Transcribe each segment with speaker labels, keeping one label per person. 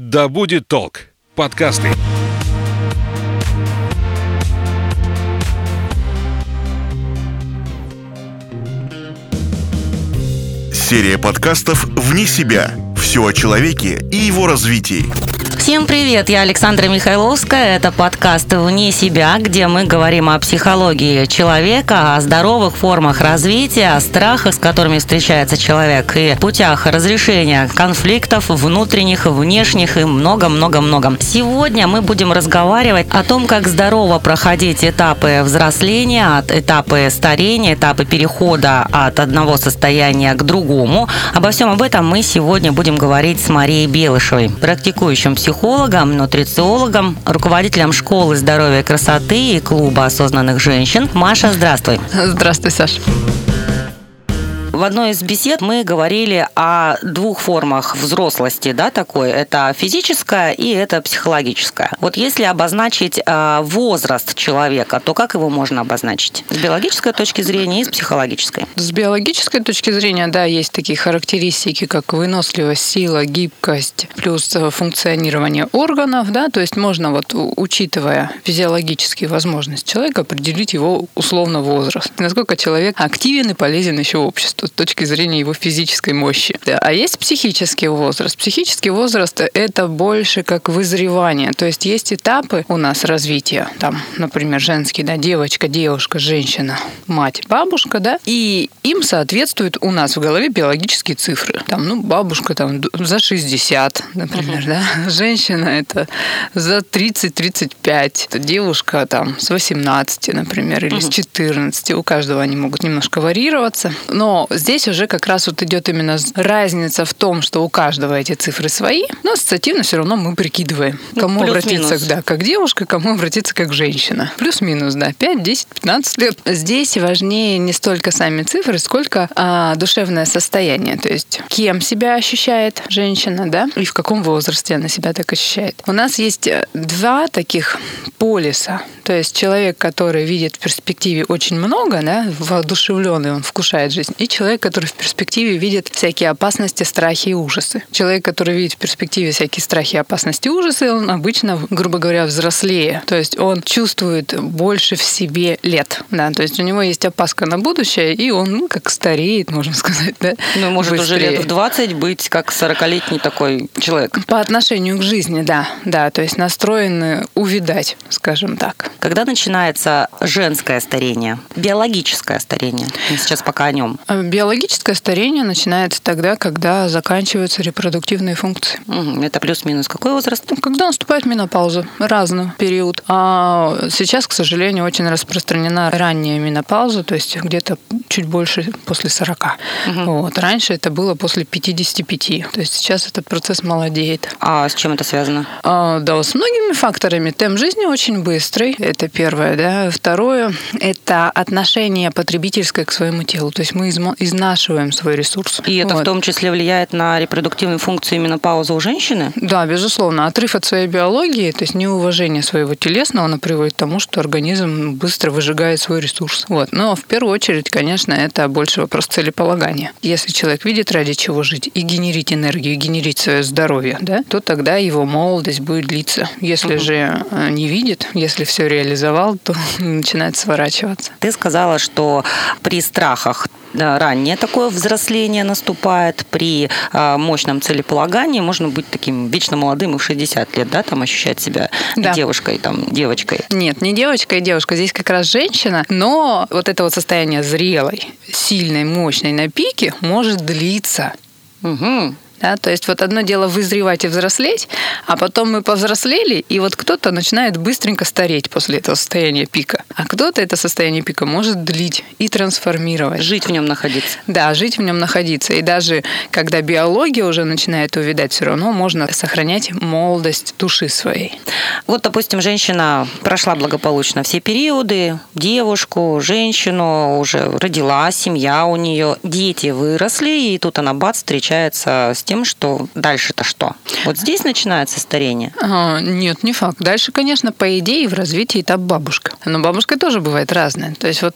Speaker 1: Да будет толк. Подкасты.
Speaker 2: Серия подкастов «Вне себя». Все о человеке и его развитии.
Speaker 3: Всем привет, я Александра Михайловская. Это подкаст «Вне себя», где мы говорим о психологии человека, о здоровых формах развития, о страхах, с которыми встречается человек, и путях разрешения конфликтов внутренних, внешних и много-много-много. Сегодня мы будем разговаривать о том, как здорово проходить этапы взросления, от этапы старения, этапы перехода от одного состояния к другому. Обо всем об этом мы сегодня будем говорить с Марией Белышевой, практикующим психологом психологом, нутрициологом, руководителем школы здоровья и красоты и клуба осознанных женщин. Маша, здравствуй.
Speaker 4: Здравствуй, Саша.
Speaker 3: В одной из бесед мы говорили о двух формах взрослости, да, такой. Это физическая и это психологическая. Вот если обозначить э, возраст человека, то как его можно обозначить? С биологической точки зрения и с психологической?
Speaker 4: С биологической точки зрения, да, есть такие характеристики, как выносливость, сила, гибкость, плюс э, функционирование органов, да, то есть можно вот, учитывая физиологические возможности человека, определить его условно возраст. Насколько человек активен и полезен еще обществу с точки зрения его физической мощи. А есть психический возраст. Психический возраст – это больше как вызревание. То есть есть этапы у нас развития. Там, например, женский, да, девочка, девушка, женщина, мать, бабушка, да, и им соответствуют у нас в голове биологические цифры. Там, ну, бабушка там за 60, например, да, женщина это за 30-35, девушка там с 18, например, или с 14. У каждого они могут немножко варьироваться. Но здесь уже как раз вот идет именно разница в том, что у каждого эти цифры свои, но ассоциативно все равно мы прикидываем, ну, кому ну, обратиться да, как девушка, кому обратиться как женщина. Плюс-минус, да, 5, 10, 15 лет. Здесь важнее не столько сами цифры, сколько а, душевное состояние, то есть кем себя ощущает женщина, да, и в каком возрасте она себя так ощущает. У нас есть э, два таких полиса, то есть человек, который видит в перспективе очень много, да, воодушевленный, он вкушает жизнь, и человек, который в перспективе видит всякие опасности, страхи и ужасы. Человек, который видит в перспективе всякие страхи, опасности ужасы, он обычно, грубо говоря, взрослее. То есть он чувствует больше в себе лет. Да? То есть у него есть опаска на будущее, и он ну, как стареет, можно сказать. Да?
Speaker 3: Ну, может Быстрее. уже лет в 20 быть как 40-летний такой человек.
Speaker 4: По отношению к жизни, да. да. То есть настроены увидать, скажем так.
Speaker 3: Когда начинается женское старение? Биологическое старение? Мы сейчас пока о нем.
Speaker 4: Биологическое старение начинается тогда, когда заканчиваются репродуктивные функции.
Speaker 3: Это плюс-минус какой возраст?
Speaker 4: Ну, когда наступает менопауза, разный период. А сейчас, к сожалению, очень распространена ранняя менопауза, то есть где-то чуть больше после 40. Угу. Вот. Раньше это было после 55. То есть сейчас этот процесс молодеет.
Speaker 3: А с чем это связано?
Speaker 4: А, да, с многими факторами. Темп жизни очень быстрый. Это первое. Да. Второе – это отношение потребительское к своему телу. То есть мы изнашиваем свой ресурс.
Speaker 3: И это вот. в том числе влияет на репродуктивную функцию именно паузы у женщины?
Speaker 4: Да, безусловно. Отрыв от своей биологии, то есть неуважение своего телесного, оно приводит к тому, что организм быстро выжигает свой ресурс. Вот. Но в первую очередь, конечно, это больше вопрос целеполагания. Если человек видит, ради чего жить, и генерить энергию, и генерить свое здоровье, да, то тогда его молодость будет длиться. Если угу. же э, не видит, если все реализовал, то начинает сворачиваться.
Speaker 3: Ты сказала, что при страхах раннее такое взросление наступает. При а, мощном целеполагании можно быть таким вечно молодым и в 60 лет, да, там ощущать себя да. девушкой, там, девочкой.
Speaker 4: Нет, не девочка и девушка. Здесь как раз женщина, но вот это вот состояние зрелой, сильной, мощной на пике может длиться. Угу. Да? То есть вот одно дело вызревать и взрослеть, а потом мы повзрослели, и вот кто-то начинает быстренько стареть после этого состояния пика. А кто-то это состояние пика может длить и трансформировать.
Speaker 3: Жить в нем находиться.
Speaker 4: Да, жить в нем находиться. И даже когда биология уже начинает увидать, все равно можно сохранять молодость души своей.
Speaker 3: Вот, допустим, женщина прошла благополучно все периоды, девушку, женщину, уже родила, семья у нее, дети выросли, и тут она бац, встречается с тем, что дальше-то что? Вот здесь начинается старение?
Speaker 4: А, нет, не факт. Дальше, конечно, по идее, в развитии этап бабушка. Но бабушка тоже бывает разная. То есть вот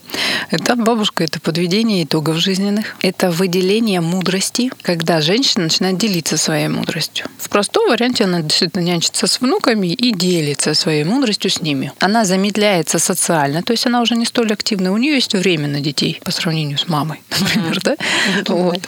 Speaker 4: этап бабушка – это подведение итогов жизненных, это выделение мудрости, когда женщина начинает делиться своей мудростью. В простом варианте она действительно нянчится с внуками и делится своей мудростью с ними. Она замедляется социально, то есть она уже не столь активна. У нее есть время на детей по сравнению с мамой, например, да? Вот.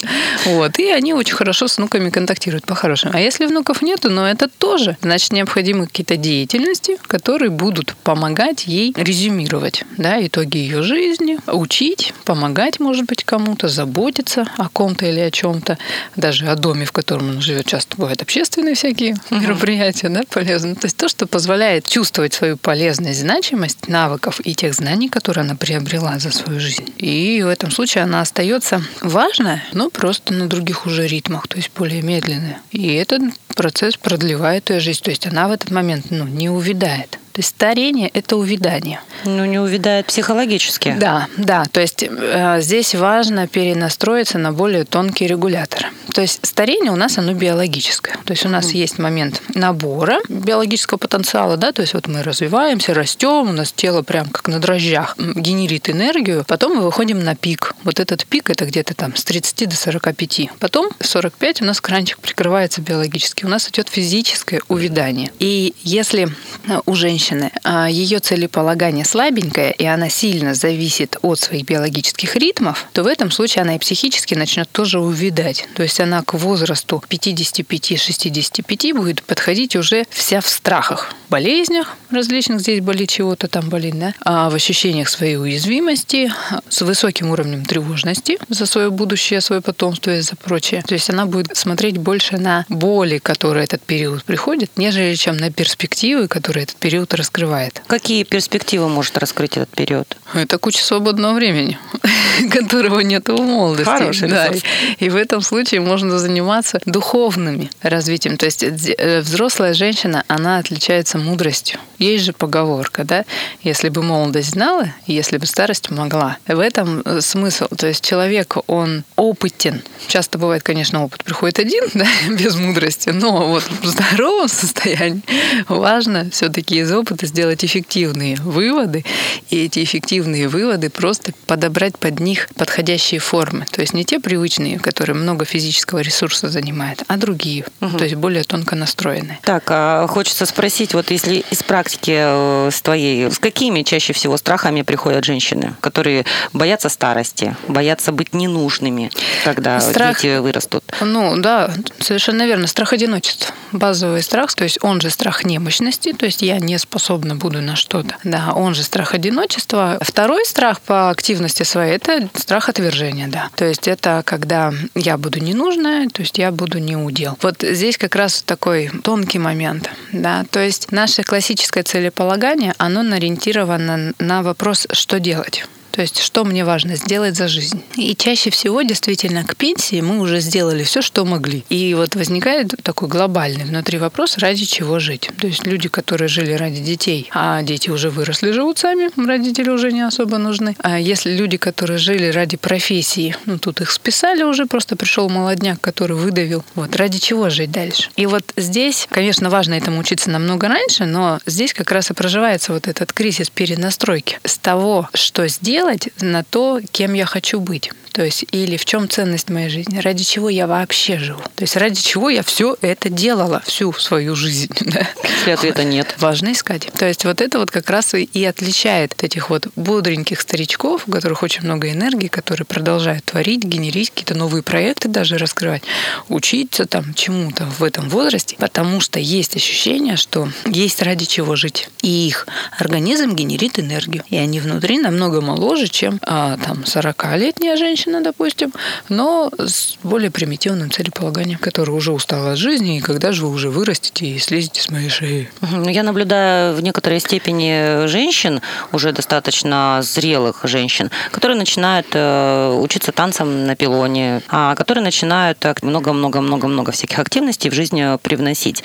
Speaker 4: вот. И они очень хорошо с внуками контактируют по-хорошему. А если внуков нету, но это тоже, значит, необходимы какие-то деятельности, которые будут помогать ей резюмировать да, итоги ее жизни, учить, помогать, может быть, кому-то, заботиться о ком-то или о чем-то, даже о доме, в котором он живет, часто бывают общественные всякие мероприятия, да, полезные. То есть то, что позволяет чувствовать свою полезность, значимость навыков и тех знаний, которые она приобрела за свою жизнь. И в этом случае она остается важная, но просто на других уже ритмах, то есть более медленная. И этот процесс продлевает ее жизнь. То есть она в этот момент ну, не увядает. То есть старение – это увядание.
Speaker 3: Ну, не увядает психологически.
Speaker 4: Да, да. То есть э, здесь важно перенастроиться на более тонкий регулятор. То есть старение у нас, оно биологическое. То есть у нас mm. есть момент набора биологического потенциала, да, то есть вот мы развиваемся, растем, у нас тело прям как на дрожжах генерит энергию, потом мы выходим на пик. Вот этот пик – это где-то там с 30 до 45. Потом в 45 у нас кранчик прикрывается биологически. У нас идет физическое увядание. И если э, у женщин женщины, а ее целеполагание слабенькое, и она сильно зависит от своих биологических ритмов, то в этом случае она и психически начнет тоже увидать. То есть она к возрасту 55-65 будет подходить уже вся в страхах, болезнях различных, здесь болит чего-то, там болит, да, а в ощущениях своей уязвимости, с высоким уровнем тревожности за свое будущее, свое потомство и за прочее. То есть она будет смотреть больше на боли, которые этот период приходит, нежели чем на перспективы, которые этот период раскрывает.
Speaker 3: Какие перспективы может раскрыть этот период?
Speaker 4: Это куча свободного времени, которого нет у молодости.
Speaker 3: Хороший да.
Speaker 4: И в этом случае можно заниматься духовными развитием. То есть э, взрослая женщина, она отличается мудростью. Есть же поговорка, да? Если бы молодость знала, если бы старость могла. В этом э, смысл. То есть человек, он опытен. Часто бывает, конечно, опыт приходит один, да, без мудрости, но вот в здоровом состоянии важно все-таки из опыта сделать эффективные выводы, и эти эффективные выводы просто подобрать под них подходящие формы. То есть не те привычные, которые много физического ресурса занимают, а другие, угу. то есть более тонко настроенные.
Speaker 3: Так, а хочется спросить, вот если из практики э, с твоей, с какими чаще всего страхами приходят женщины, которые боятся старости, боятся быть ненужными, когда страх, дети вырастут?
Speaker 4: Ну да, совершенно верно. Страх одиночества. Базовый страх, то есть он же страх немощности, то есть я не способна буду на что-то. Да, он же страх одиночества. Второй страх по активности своей – это страх отвержения, да. То есть это когда я буду ненужная, то есть я буду не удел. Вот здесь как раз такой тонкий момент, да. То есть наше классическое целеполагание, оно ориентировано на вопрос, что делать. То есть, что мне важно сделать за жизнь. И чаще всего, действительно, к пенсии мы уже сделали все, что могли. И вот возникает такой глобальный внутри вопрос, ради чего жить. То есть люди, которые жили ради детей, а дети уже выросли, живут сами, родители уже не особо нужны. А если люди, которые жили ради профессии, ну тут их списали уже, просто пришел молодняк, который выдавил. Вот ради чего жить дальше. И вот здесь, конечно, важно этому учиться намного раньше, но здесь как раз и проживается вот этот кризис перенастройки. С того, что сделать, делать на то, кем я хочу быть. То есть, или в чем ценность моей жизни, ради чего я вообще живу. То есть, ради чего я все это делала всю свою жизнь. Да?
Speaker 3: Если ответа нет.
Speaker 4: Важно искать. То есть, вот это вот как раз и отличает этих вот бодреньких старичков, у которых очень много энергии, которые продолжают творить, генерить какие-то новые проекты даже раскрывать, учиться там чему-то в этом возрасте, потому что есть ощущение, что есть ради чего жить. И их организм генерит энергию. И они внутри намного моложе, моложе, чем а, там 40-летняя женщина, допустим, но с более примитивным целеполаганием, которая уже устала от жизни, и когда же вы уже вырастете и слезете с моей шеи.
Speaker 3: Ну, я наблюдаю в некоторой степени женщин, уже достаточно зрелых женщин, которые начинают э, учиться танцам на пилоне, а которые начинают много-много-много-много всяких активностей в жизнь привносить.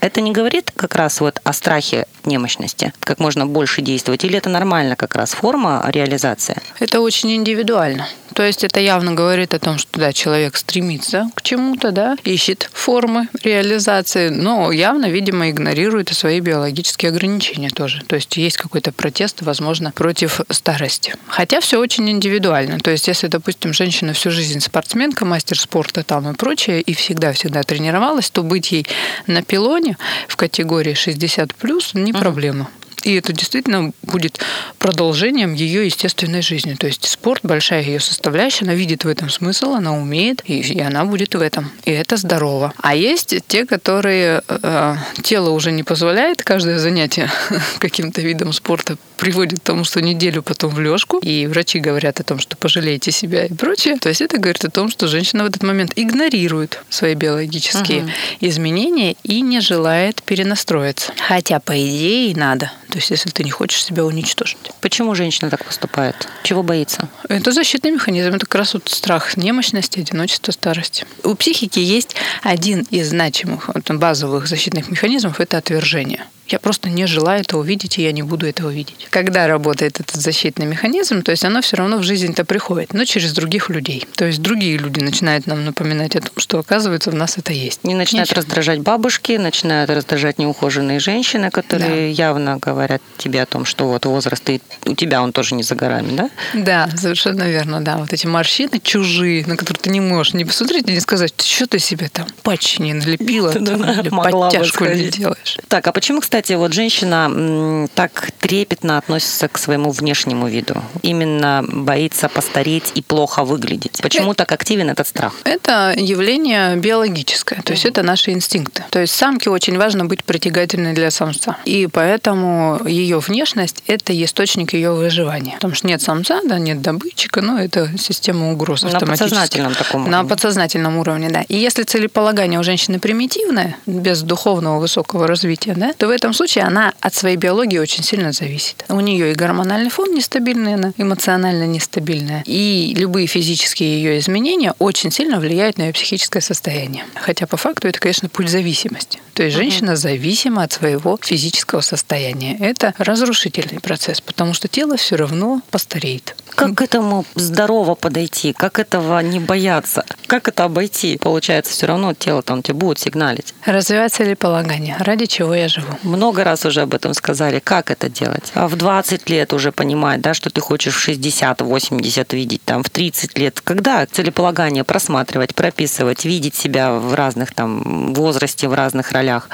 Speaker 3: Это не говорит как раз вот о страхе немощности, как можно больше действовать, или это нормально как раз форма реализации реализация?
Speaker 4: Это очень индивидуально. То есть это явно говорит о том, что да, человек стремится к чему-то, да, ищет формы реализации, но явно, видимо, игнорирует и свои биологические ограничения тоже. То есть есть какой-то протест, возможно, против старости. Хотя все очень индивидуально. То есть если, допустим, женщина всю жизнь спортсменка, мастер спорта там и прочее, и всегда-всегда тренировалась, то быть ей на пилоне в категории 60 плюс не проблема. И это действительно будет продолжением ее естественной жизни. То есть спорт большая ее составляющая, она видит в этом смысл, она умеет, и, и она будет в этом. И это здорово. А есть те, которые э, тело уже не позволяет каждое занятие каким-то видом спорта приводит к тому, что неделю потом в лёжку, и врачи говорят о том, что пожалейте себя и прочее. То есть это говорит о том, что женщина в этот момент игнорирует свои биологические угу. изменения и не желает перенастроиться. Хотя, по идее, надо то есть, если ты не хочешь себя уничтожить.
Speaker 3: Почему женщина так поступает? Чего боится?
Speaker 4: Это защитный механизм. Это как раз вот страх немощности, одиночества, старости. У психики есть один из значимых базовых защитных механизмов – это отвержение. Я просто не желаю этого видеть, и я не буду этого видеть. Когда работает этот защитный механизм, то есть оно все равно в жизнь-то приходит, но через других людей. То есть другие люди начинают нам напоминать о том, что оказывается в нас это есть.
Speaker 3: Не начинают Ничего. раздражать бабушки, начинают раздражать неухоженные женщины, которые да. явно говорят тебе о том, что вот возраст и у тебя он тоже не за горами, да?
Speaker 4: Да, совершенно верно, да. Вот эти морщины чужие, на которые ты не можешь не посмотреть и не сказать, что ты себе там патчи не налепила, там, или подтяжку не делаешь.
Speaker 3: Так, а почему, кстати, кстати, вот женщина так трепетно относится к своему внешнему виду. Именно боится постареть и плохо выглядеть. Почему так активен этот страх?
Speaker 4: Это явление биологическое, то есть это наши инстинкты. То есть самке очень важно быть притягательной для самца. И поэтому ее внешность – это источник ее выживания. Потому что нет самца, да, нет добытчика, но это система угроз
Speaker 3: На подсознательном таком
Speaker 4: уровне. На подсознательном уровне, да. И если целеполагание у женщины примитивное, без духовного высокого развития, да, то в этом случае она от своей биологии очень сильно зависит. У нее и гормональный фон нестабильный, она эмоционально нестабильная. И любые физические ее изменения очень сильно влияют на ее психическое состояние. Хотя по факту это, конечно, путь зависимости. То есть женщина зависима от своего физического состояния. Это разрушительный процесс, потому что тело все равно постареет.
Speaker 3: Как к этому здорово подойти? Как этого не бояться? Как это обойти? Получается, все равно тело там тебе будет сигналить.
Speaker 4: Развивать целеполагание. Ради чего я живу?
Speaker 3: Много раз уже об этом сказали. Как это делать? А в 20 лет уже понимать, да, что ты хочешь в 60-80 видеть, там, в 30 лет. Когда целеполагание просматривать, прописывать, видеть себя в разных там возрасте, в разных ролях?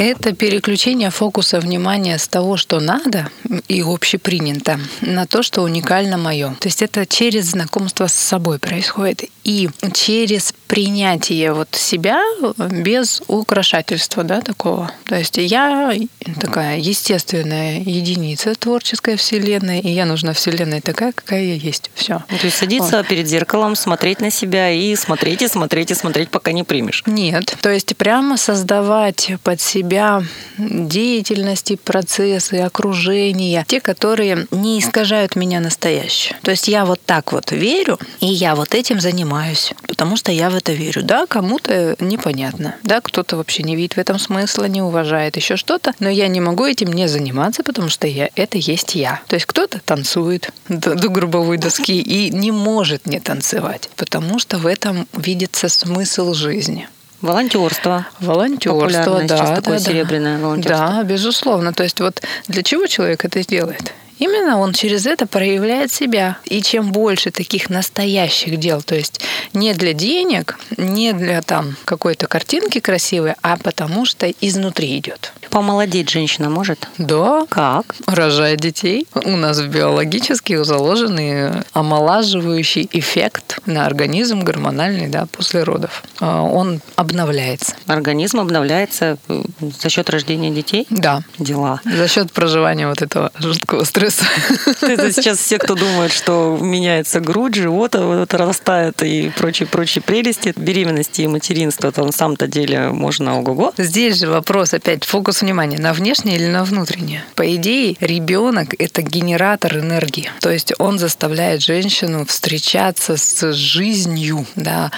Speaker 4: Это переключение фокуса внимания с того, что надо и общепринято, на то, что уникально мое. То есть это через знакомство с собой происходит. И через принятие вот себя без украшательства, да, такого. То есть я такая естественная единица творческая вселенная, и я нужна вселенной такая, какая я есть. Все.
Speaker 3: То есть садиться вот. перед зеркалом, смотреть на себя и смотреть и смотреть и смотреть, пока не примешь.
Speaker 4: Нет. То есть прямо создавать под себя деятельности, процессы, окружения, те, которые не искажают меня настоящее. То есть я вот так вот верю, и я вот этим занимаюсь, потому что я в это верю. Да, кому-то непонятно, да, кто-то вообще не видит в этом смысла, не уважает еще что-то, но я не могу этим не заниматься, потому что я это есть я. То есть кто-то танцует до, до грубовой доски и не может не танцевать, потому что в этом видится смысл жизни.
Speaker 3: Волонтерство.
Speaker 4: Волонтерство, да.
Speaker 3: Сейчас такое да, серебряное волонтерство.
Speaker 4: Да, безусловно. То есть вот для чего человек это делает? Именно он через это проявляет себя. И чем больше таких настоящих дел, то есть не для денег, не для там какой-то картинки красивой, а потому что изнутри идет.
Speaker 3: Помолодеть женщина может?
Speaker 4: Да.
Speaker 3: Как?
Speaker 4: Рожая детей. У нас в биологически заложенный омолаживающий эффект на организм гормональный да, после родов. А, он обновляется.
Speaker 3: Организм обновляется э, за счет рождения детей?
Speaker 4: Да.
Speaker 3: Дела.
Speaker 4: За счет проживания вот этого жуткого стресса стресс.
Speaker 3: Это сейчас все, кто думает, что меняется грудь, живот вот, растает и прочие-прочие прелести беременности и материнства, то на самом-то деле можно ого-го.
Speaker 4: Здесь же вопрос опять фокус внимания, на внешнее или на внутреннее? По идее, ребенок – это генератор энергии. То есть он заставляет женщину встречаться с жизнью, да,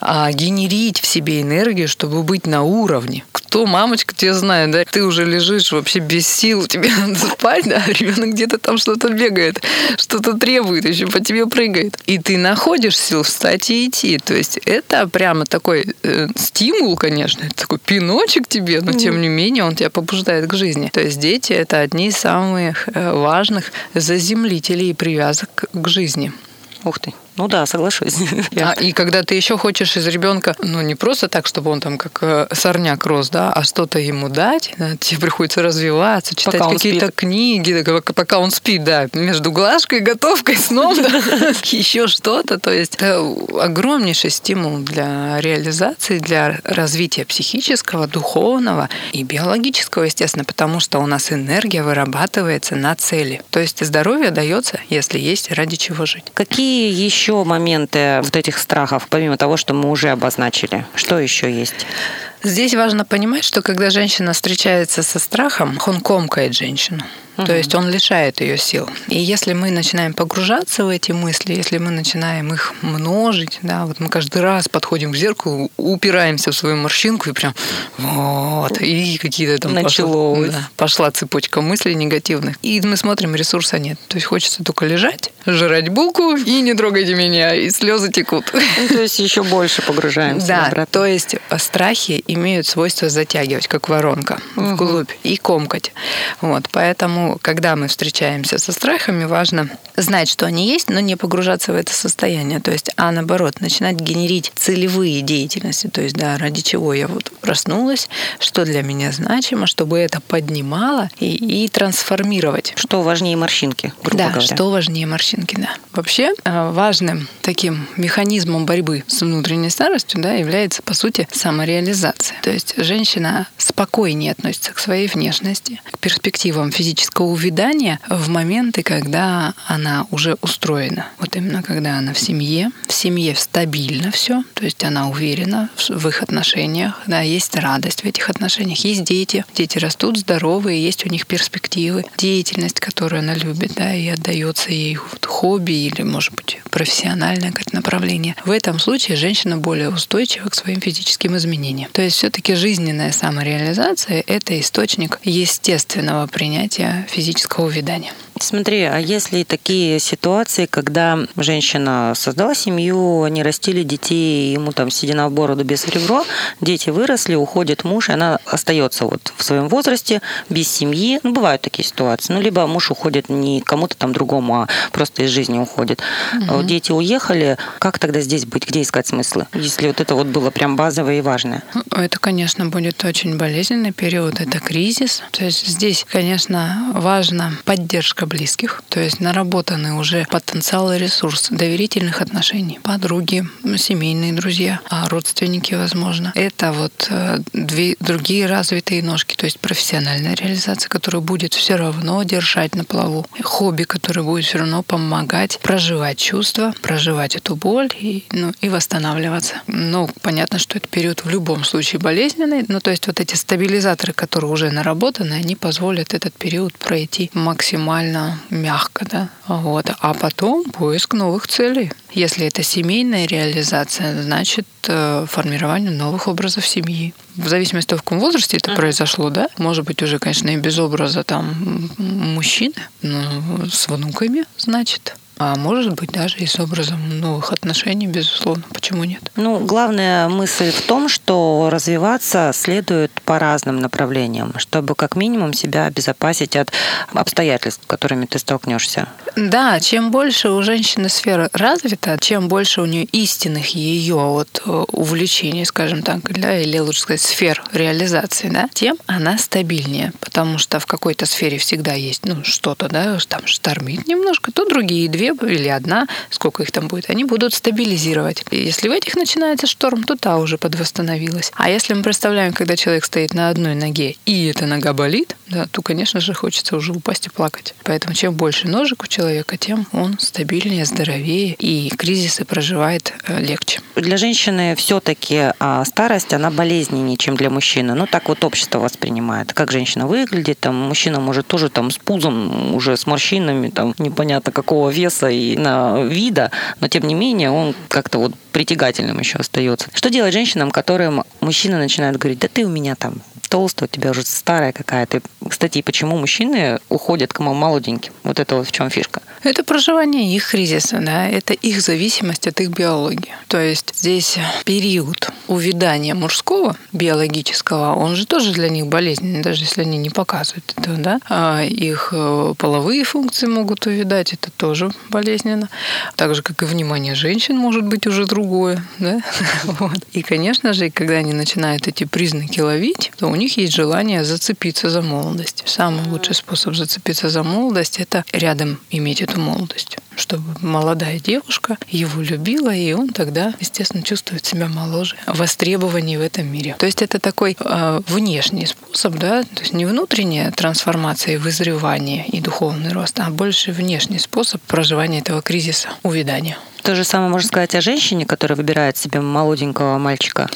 Speaker 4: а, генерить в себе энергию, чтобы быть на уровне. Кто, мамочка, тебя знает, да? Ты уже лежишь вообще без сил, тебе надо спать, да? Ребенок где-то там что-то бегает, что-то требует, еще по тебе прыгает. И ты находишь сил встать и идти. То есть это прямо такой э, стимул, конечно, такой пиночек тебе, но тем не менее он тебя побуждает к жизни. То есть дети это одни из самых э, важных заземлителей и привязок к жизни.
Speaker 3: Ух ты. Ну да, соглашусь.
Speaker 4: А, и когда ты еще хочешь из ребенка, ну не просто так, чтобы он там как э, сорняк рос, да, а что-то ему дать, да, тебе приходится развиваться, читать какие-то книги, пока он спит, да, между глажкой, готовкой, сном, да, еще что-то. То есть это огромнейший стимул для реализации, для развития психического, духовного и биологического, естественно, потому что у нас энергия вырабатывается на цели. То есть здоровье дается, если есть ради чего жить.
Speaker 3: Какие еще еще моменты вот этих страхов, помимо того, что мы уже обозначили? Что еще есть?
Speaker 4: Здесь важно понимать, что когда женщина встречается со страхом, он комкает женщину. Угу. То есть он лишает ее сил. И если мы начинаем погружаться в эти мысли, если мы начинаем их множить, да, вот мы каждый раз подходим к зеркалу, упираемся в свою морщинку и прям вот, и какие-то там. Пошла, да, пошла цепочка мыслей негативных. И мы смотрим, ресурса нет. То есть хочется только лежать, жрать булку и не трогайте меня, и слезы текут.
Speaker 3: Ну, то есть еще больше погружаемся.
Speaker 4: Да, обратно. то есть страхи имеют свойство затягивать, как воронка, угу. вглубь и комкать. Вот, поэтому когда мы встречаемся со страхами, важно знать, что они есть, но не погружаться в это состояние. То есть, а наоборот, начинать генерить целевые деятельности. То есть, да, ради чего я вот проснулась, что для меня значимо, чтобы это поднимало и, и трансформировать.
Speaker 3: Что важнее морщинки, грубо
Speaker 4: да,
Speaker 3: говоря.
Speaker 4: что важнее морщинки, да. Вообще э, важным таким механизмом борьбы с внутренней старостью да, является, по сути, самореализация. То есть женщина спокойнее относится к своей внешности, к перспективам физического увядания в моменты, когда она уже устроена. Вот именно когда она в семье, в семье стабильно все, то есть она уверена в их отношениях, да, есть радость в этих отношениях, есть дети, дети растут здоровые, есть у них перспективы, деятельность, которую она любит, да, и отдается ей вот хобби или, может быть, профессиональное какое-то направление. В этом случае женщина более устойчива к своим физическим изменениям. То есть все-таки жизненная самореализация — это источник естественного принятия физического увядания.
Speaker 3: Смотри, а если такие ситуации, когда женщина создала семью, они растили детей, ему там седина в бороду без ребро, дети выросли, уходит муж, и она остается вот в своем возрасте без семьи. Ну, бывают такие ситуации. Ну, либо муж уходит не кому-то там другому, а просто из жизни уходит. Угу. Дети уехали, как тогда здесь быть? Где искать смыслы? Если вот это вот было прям базовое и важное.
Speaker 4: Это, конечно, будет очень болезненный период, это кризис. То есть здесь, конечно, важна поддержка близких, то есть наработанный уже потенциал и ресурс доверительных отношений, подруги, семейные друзья, а родственники, возможно. Это вот э, две другие развитые ножки, то есть профессиональная реализация, которая будет все равно держать на плаву, хобби, которое будет все равно помогать проживать чувства, проживать эту боль и, ну, и восстанавливаться. Ну, понятно, что это период в любом случае болезненный, но то есть вот эти стабилизаторы, которые уже наработаны, они позволят этот период пройти максимально мягко, да, вот, а потом поиск новых целей. Если это семейная реализация, значит э, формирование новых образов семьи. В зависимости от того, в каком возрасте это произошло, да, может быть уже, конечно, и без образа там мужчины, но с внуками, значит, а может быть даже и с образом новых отношений, безусловно. Почему нет?
Speaker 3: Ну, главная мысль в том, что развиваться следует по разным направлениям, чтобы как минимум себя обезопасить от обстоятельств, с которыми ты столкнешься.
Speaker 4: Да, чем больше у женщины сфера развита, чем больше у нее истинных ее вот э, увлечений, скажем так, да, или лучше сказать, сфер реализации, да, тем она стабильнее потому что в какой-то сфере всегда есть ну, что-то, да, там штормит немножко, то другие две или одна, сколько их там будет, они будут стабилизировать. И если в этих начинается шторм, то та уже подвосстановилась. А если мы представляем, когда человек стоит на одной ноге, и эта нога болит, да, то, конечно же, хочется уже упасть и плакать. Поэтому чем больше ножек у человека, тем он стабильнее, здоровее, и кризисы проживает э, легче.
Speaker 3: Для женщины все-таки а, старость, она болезненнее, чем для мужчины. Ну, так вот общество воспринимает. Как женщина выглядит, там, мужчина может тоже там с пузом, уже с морщинами, там, непонятно какого веса и на вида, но тем не менее он как-то вот притягательным еще остается. Что делать женщинам, которым мужчина начинает говорить, да ты у меня там толстая, у тебя уже старая какая-то. Кстати, почему мужчины уходят к молоденьким? Вот это вот в чем фишка?
Speaker 4: Это проживание их кризиса, да, это их зависимость от их биологии. То есть здесь период увядания мужского биологического, он же тоже для них болезненный, даже если они не показывают этого, да. А их э, половые функции могут увядать, это тоже болезненно. Так же, как и внимание женщин может быть уже другое, да. Вот. И, конечно же, когда они начинают эти признаки ловить, то у них есть желание зацепиться за молодость. Самый лучший способ зацепиться за молодость – это рядом иметь эту молодость чтобы молодая девушка его любила, и он тогда, естественно, чувствует себя моложе, востребованнее в этом мире. То есть это такой э, внешний способ, да, то есть не внутренняя трансформация и вызревание и духовный рост, а больше внешний способ проживания этого кризиса, увядания.
Speaker 3: То же самое можно сказать о женщине, которая выбирает себе молоденького мальчика.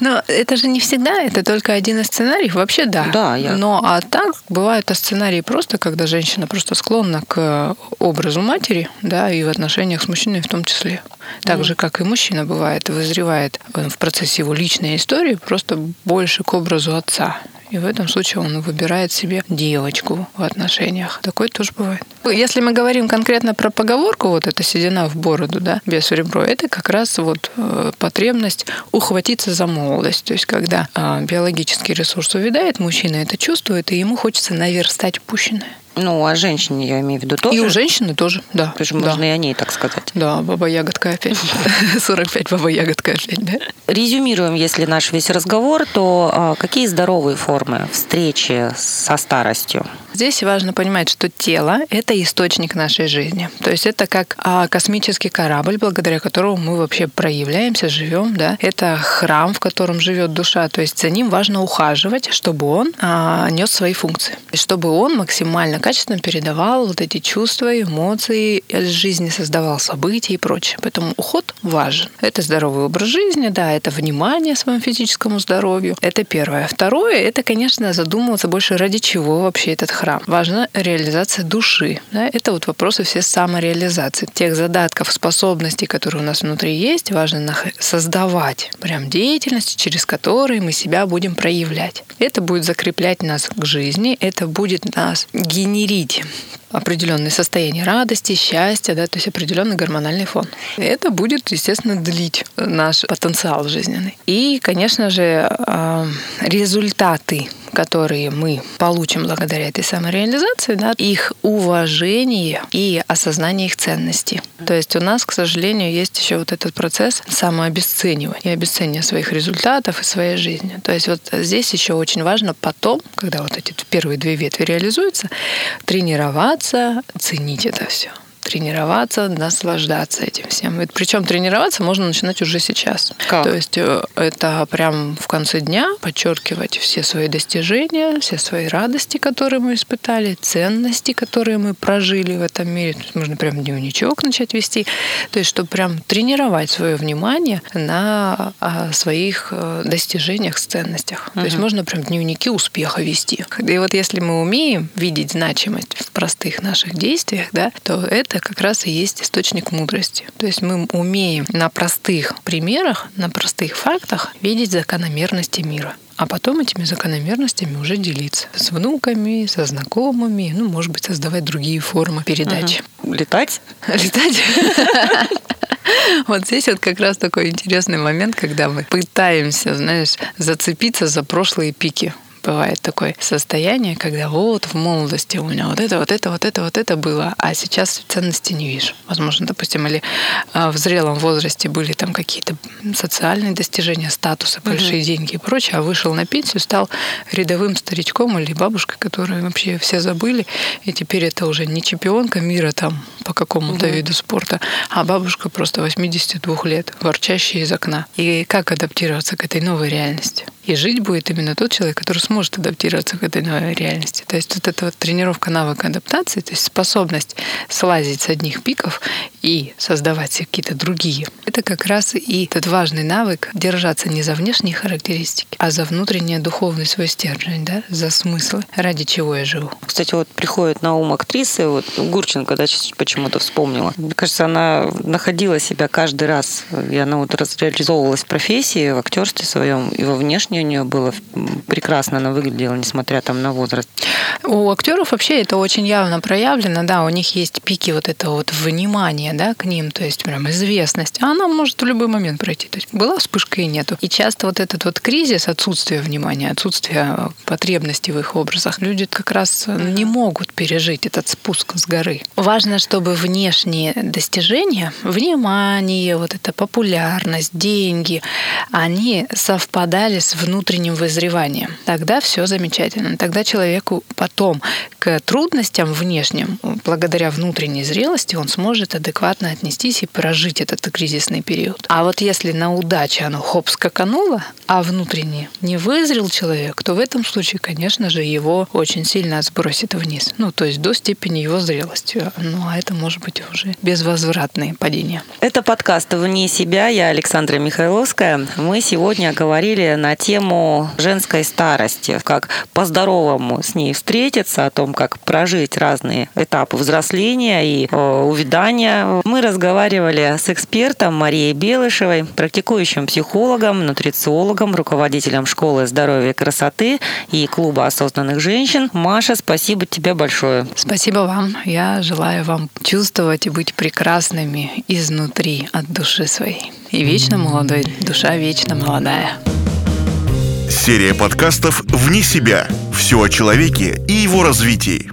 Speaker 4: Но это же не всегда, это только один из сценариев. Вообще да.
Speaker 3: Да, я...
Speaker 4: Но а так бывают сценарии просто, когда женщина просто склонна к образу матери, да, и в отношениях с мужчиной в том числе. Так mm. же, как и мужчина бывает, вызревает в процессе его личной истории просто больше к образу отца. И в этом случае он выбирает себе девочку в отношениях. Такое тоже бывает. Если мы говорим конкретно про поговорку, вот эта седина в бороду, да, без ребро, это как раз вот э, потребность ухватиться за молодость. То есть, когда а, биологический ресурс увядает, мужчина это чувствует, и ему хочется наверстать упущенное.
Speaker 3: Ну, а женщине я имею в виду тоже.
Speaker 4: И у женщины тоже, да.
Speaker 3: Причем
Speaker 4: да.
Speaker 3: можно и о ней так сказать.
Speaker 4: Да, баба-ягодка опять. 45 баба-ягодка опять, да?
Speaker 3: Резюмируем, если наш весь разговор, то а, какие здоровые формы встречи со старостью?
Speaker 4: Здесь важно понимать, что тело – это источник нашей жизни. То есть это как а, космический корабль, благодаря которому мы вообще проявляемся, живем. Да? Это храм, в котором живет душа. То есть за ним важно ухаживать, чтобы он а, нес свои функции. Чтобы он максимально качественно передавал вот эти чувства, эмоции жизни, создавал события и прочее. Поэтому уход важен. Это здоровый образ жизни, да, это внимание своему физическому здоровью. Это первое. Второе – это, конечно, задумываться больше ради чего вообще этот храм. Важна реализация души. Да? Это вот вопросы все самореализации. Тех задатков, способностей, которые у нас внутри есть, важно создавать прям деятельность, через которые мы себя будем проявлять. Это будет закреплять нас к жизни, это будет нас генерить определенное состояние радости, счастья, да, то есть определенный гормональный фон. Это будет, естественно, длить наш потенциал жизненный. И, конечно же, а, результаты которые мы получим благодаря этой самореализации, да, их уважение и осознание их ценности. То есть у нас, к сожалению, есть еще вот этот процесс самообесценивания и обесценивания своих результатов и своей жизни. То есть вот здесь еще очень важно потом, когда вот эти первые две ветви реализуются, тренироваться ценить это все тренироваться, наслаждаться этим всем. И причем тренироваться можно начинать уже сейчас.
Speaker 3: Как?
Speaker 4: То есть э, это прям в конце дня подчеркивать все свои достижения, все свои радости, которые мы испытали, ценности, которые мы прожили в этом мире. То есть можно прям дневничок начать вести. То есть чтобы прям тренировать свое внимание на а, своих э, достижениях, ценностях. Uh-huh. То есть можно прям дневники успеха вести. И вот если мы умеем видеть значимость в простых наших действиях, да, то это как раз и есть источник мудрости. То есть мы умеем на простых примерах, на простых фактах видеть закономерности мира а потом этими закономерностями уже делиться с внуками, со знакомыми, ну, может быть, создавать другие формы передачи.
Speaker 3: Угу. Летать?
Speaker 4: Летать? Вот здесь вот как раз такой интересный момент, когда мы пытаемся, знаешь, зацепиться за прошлые пики бывает такое состояние, когда вот в молодости у меня вот это, вот это, вот это, вот это было, а сейчас ценности не вижу. Возможно, допустим, или а, в зрелом возрасте были там какие-то социальные достижения, статуса, большие угу. деньги и прочее, а вышел на пенсию, стал рядовым старичком или бабушкой, которую вообще все забыли, и теперь это уже не чемпионка мира там по какому-то угу. виду спорта, а бабушка просто 82 лет, ворчащая из окна. И как адаптироваться к этой новой реальности? И жить будет именно тот человек, который сможет адаптироваться к этой новой реальности. То есть вот эта вот тренировка навыка адаптации, то есть способность слазить с одних пиков и создавать какие-то другие. Это как раз и этот важный навык держаться не за внешние характеристики, а за внутренний духовный свой стержень, да, за смыслы, ради чего я живу.
Speaker 3: Кстати, вот приходит на ум актрисы, вот Гурченко, да, почему-то вспомнила. Мне кажется, она находила себя каждый раз, и она вот реализовывалась в профессии, в актерстве своем, и во внешней у нее было прекрасно, она выглядела, несмотря там на возраст.
Speaker 4: У актеров вообще это очень явно проявлено, да, у них есть пики вот этого вот внимания, да, к ним, то есть прям известность, а она может в любой момент пройти, то есть была вспышка и нету. И часто вот этот вот кризис, отсутствие внимания, отсутствие потребности в их образах, люди как раз не могут пережить этот спуск с горы. Важно, чтобы внешние достижения, внимание, вот эта популярность, деньги, они совпадали с внутренним вызреванием. Тогда все замечательно. Тогда человеку потом к трудностям внешним, благодаря внутренней зрелости, он сможет адекватно отнестись и прожить этот кризисный период. А вот если на удаче оно хоп скакануло, а внутренне не вызрел человек, то в этом случае, конечно же, его очень сильно сбросит вниз. Ну, то есть до степени его зрелости. Ну, а это может быть уже безвозвратные падения.
Speaker 3: Это подкаст «Вне себя». Я Александра Михайловская. Мы сегодня говорили на тему женской старости, как по-здоровому с ней встретиться, о том, как прожить разные этапы взросления и э, увядания. Мы разговаривали с экспертом Марией Белышевой, практикующим психологом, нутрициологом, руководителем школы здоровья и красоты и клуба осознанных женщин. Маша, спасибо тебе большое.
Speaker 4: Спасибо вам. Я желаю вам чувствовать и быть прекрасными изнутри от души своей. И вечно молодой, душа вечно молодая.
Speaker 2: Серия подкастов «Вне себя». Все о человеке и его развитии.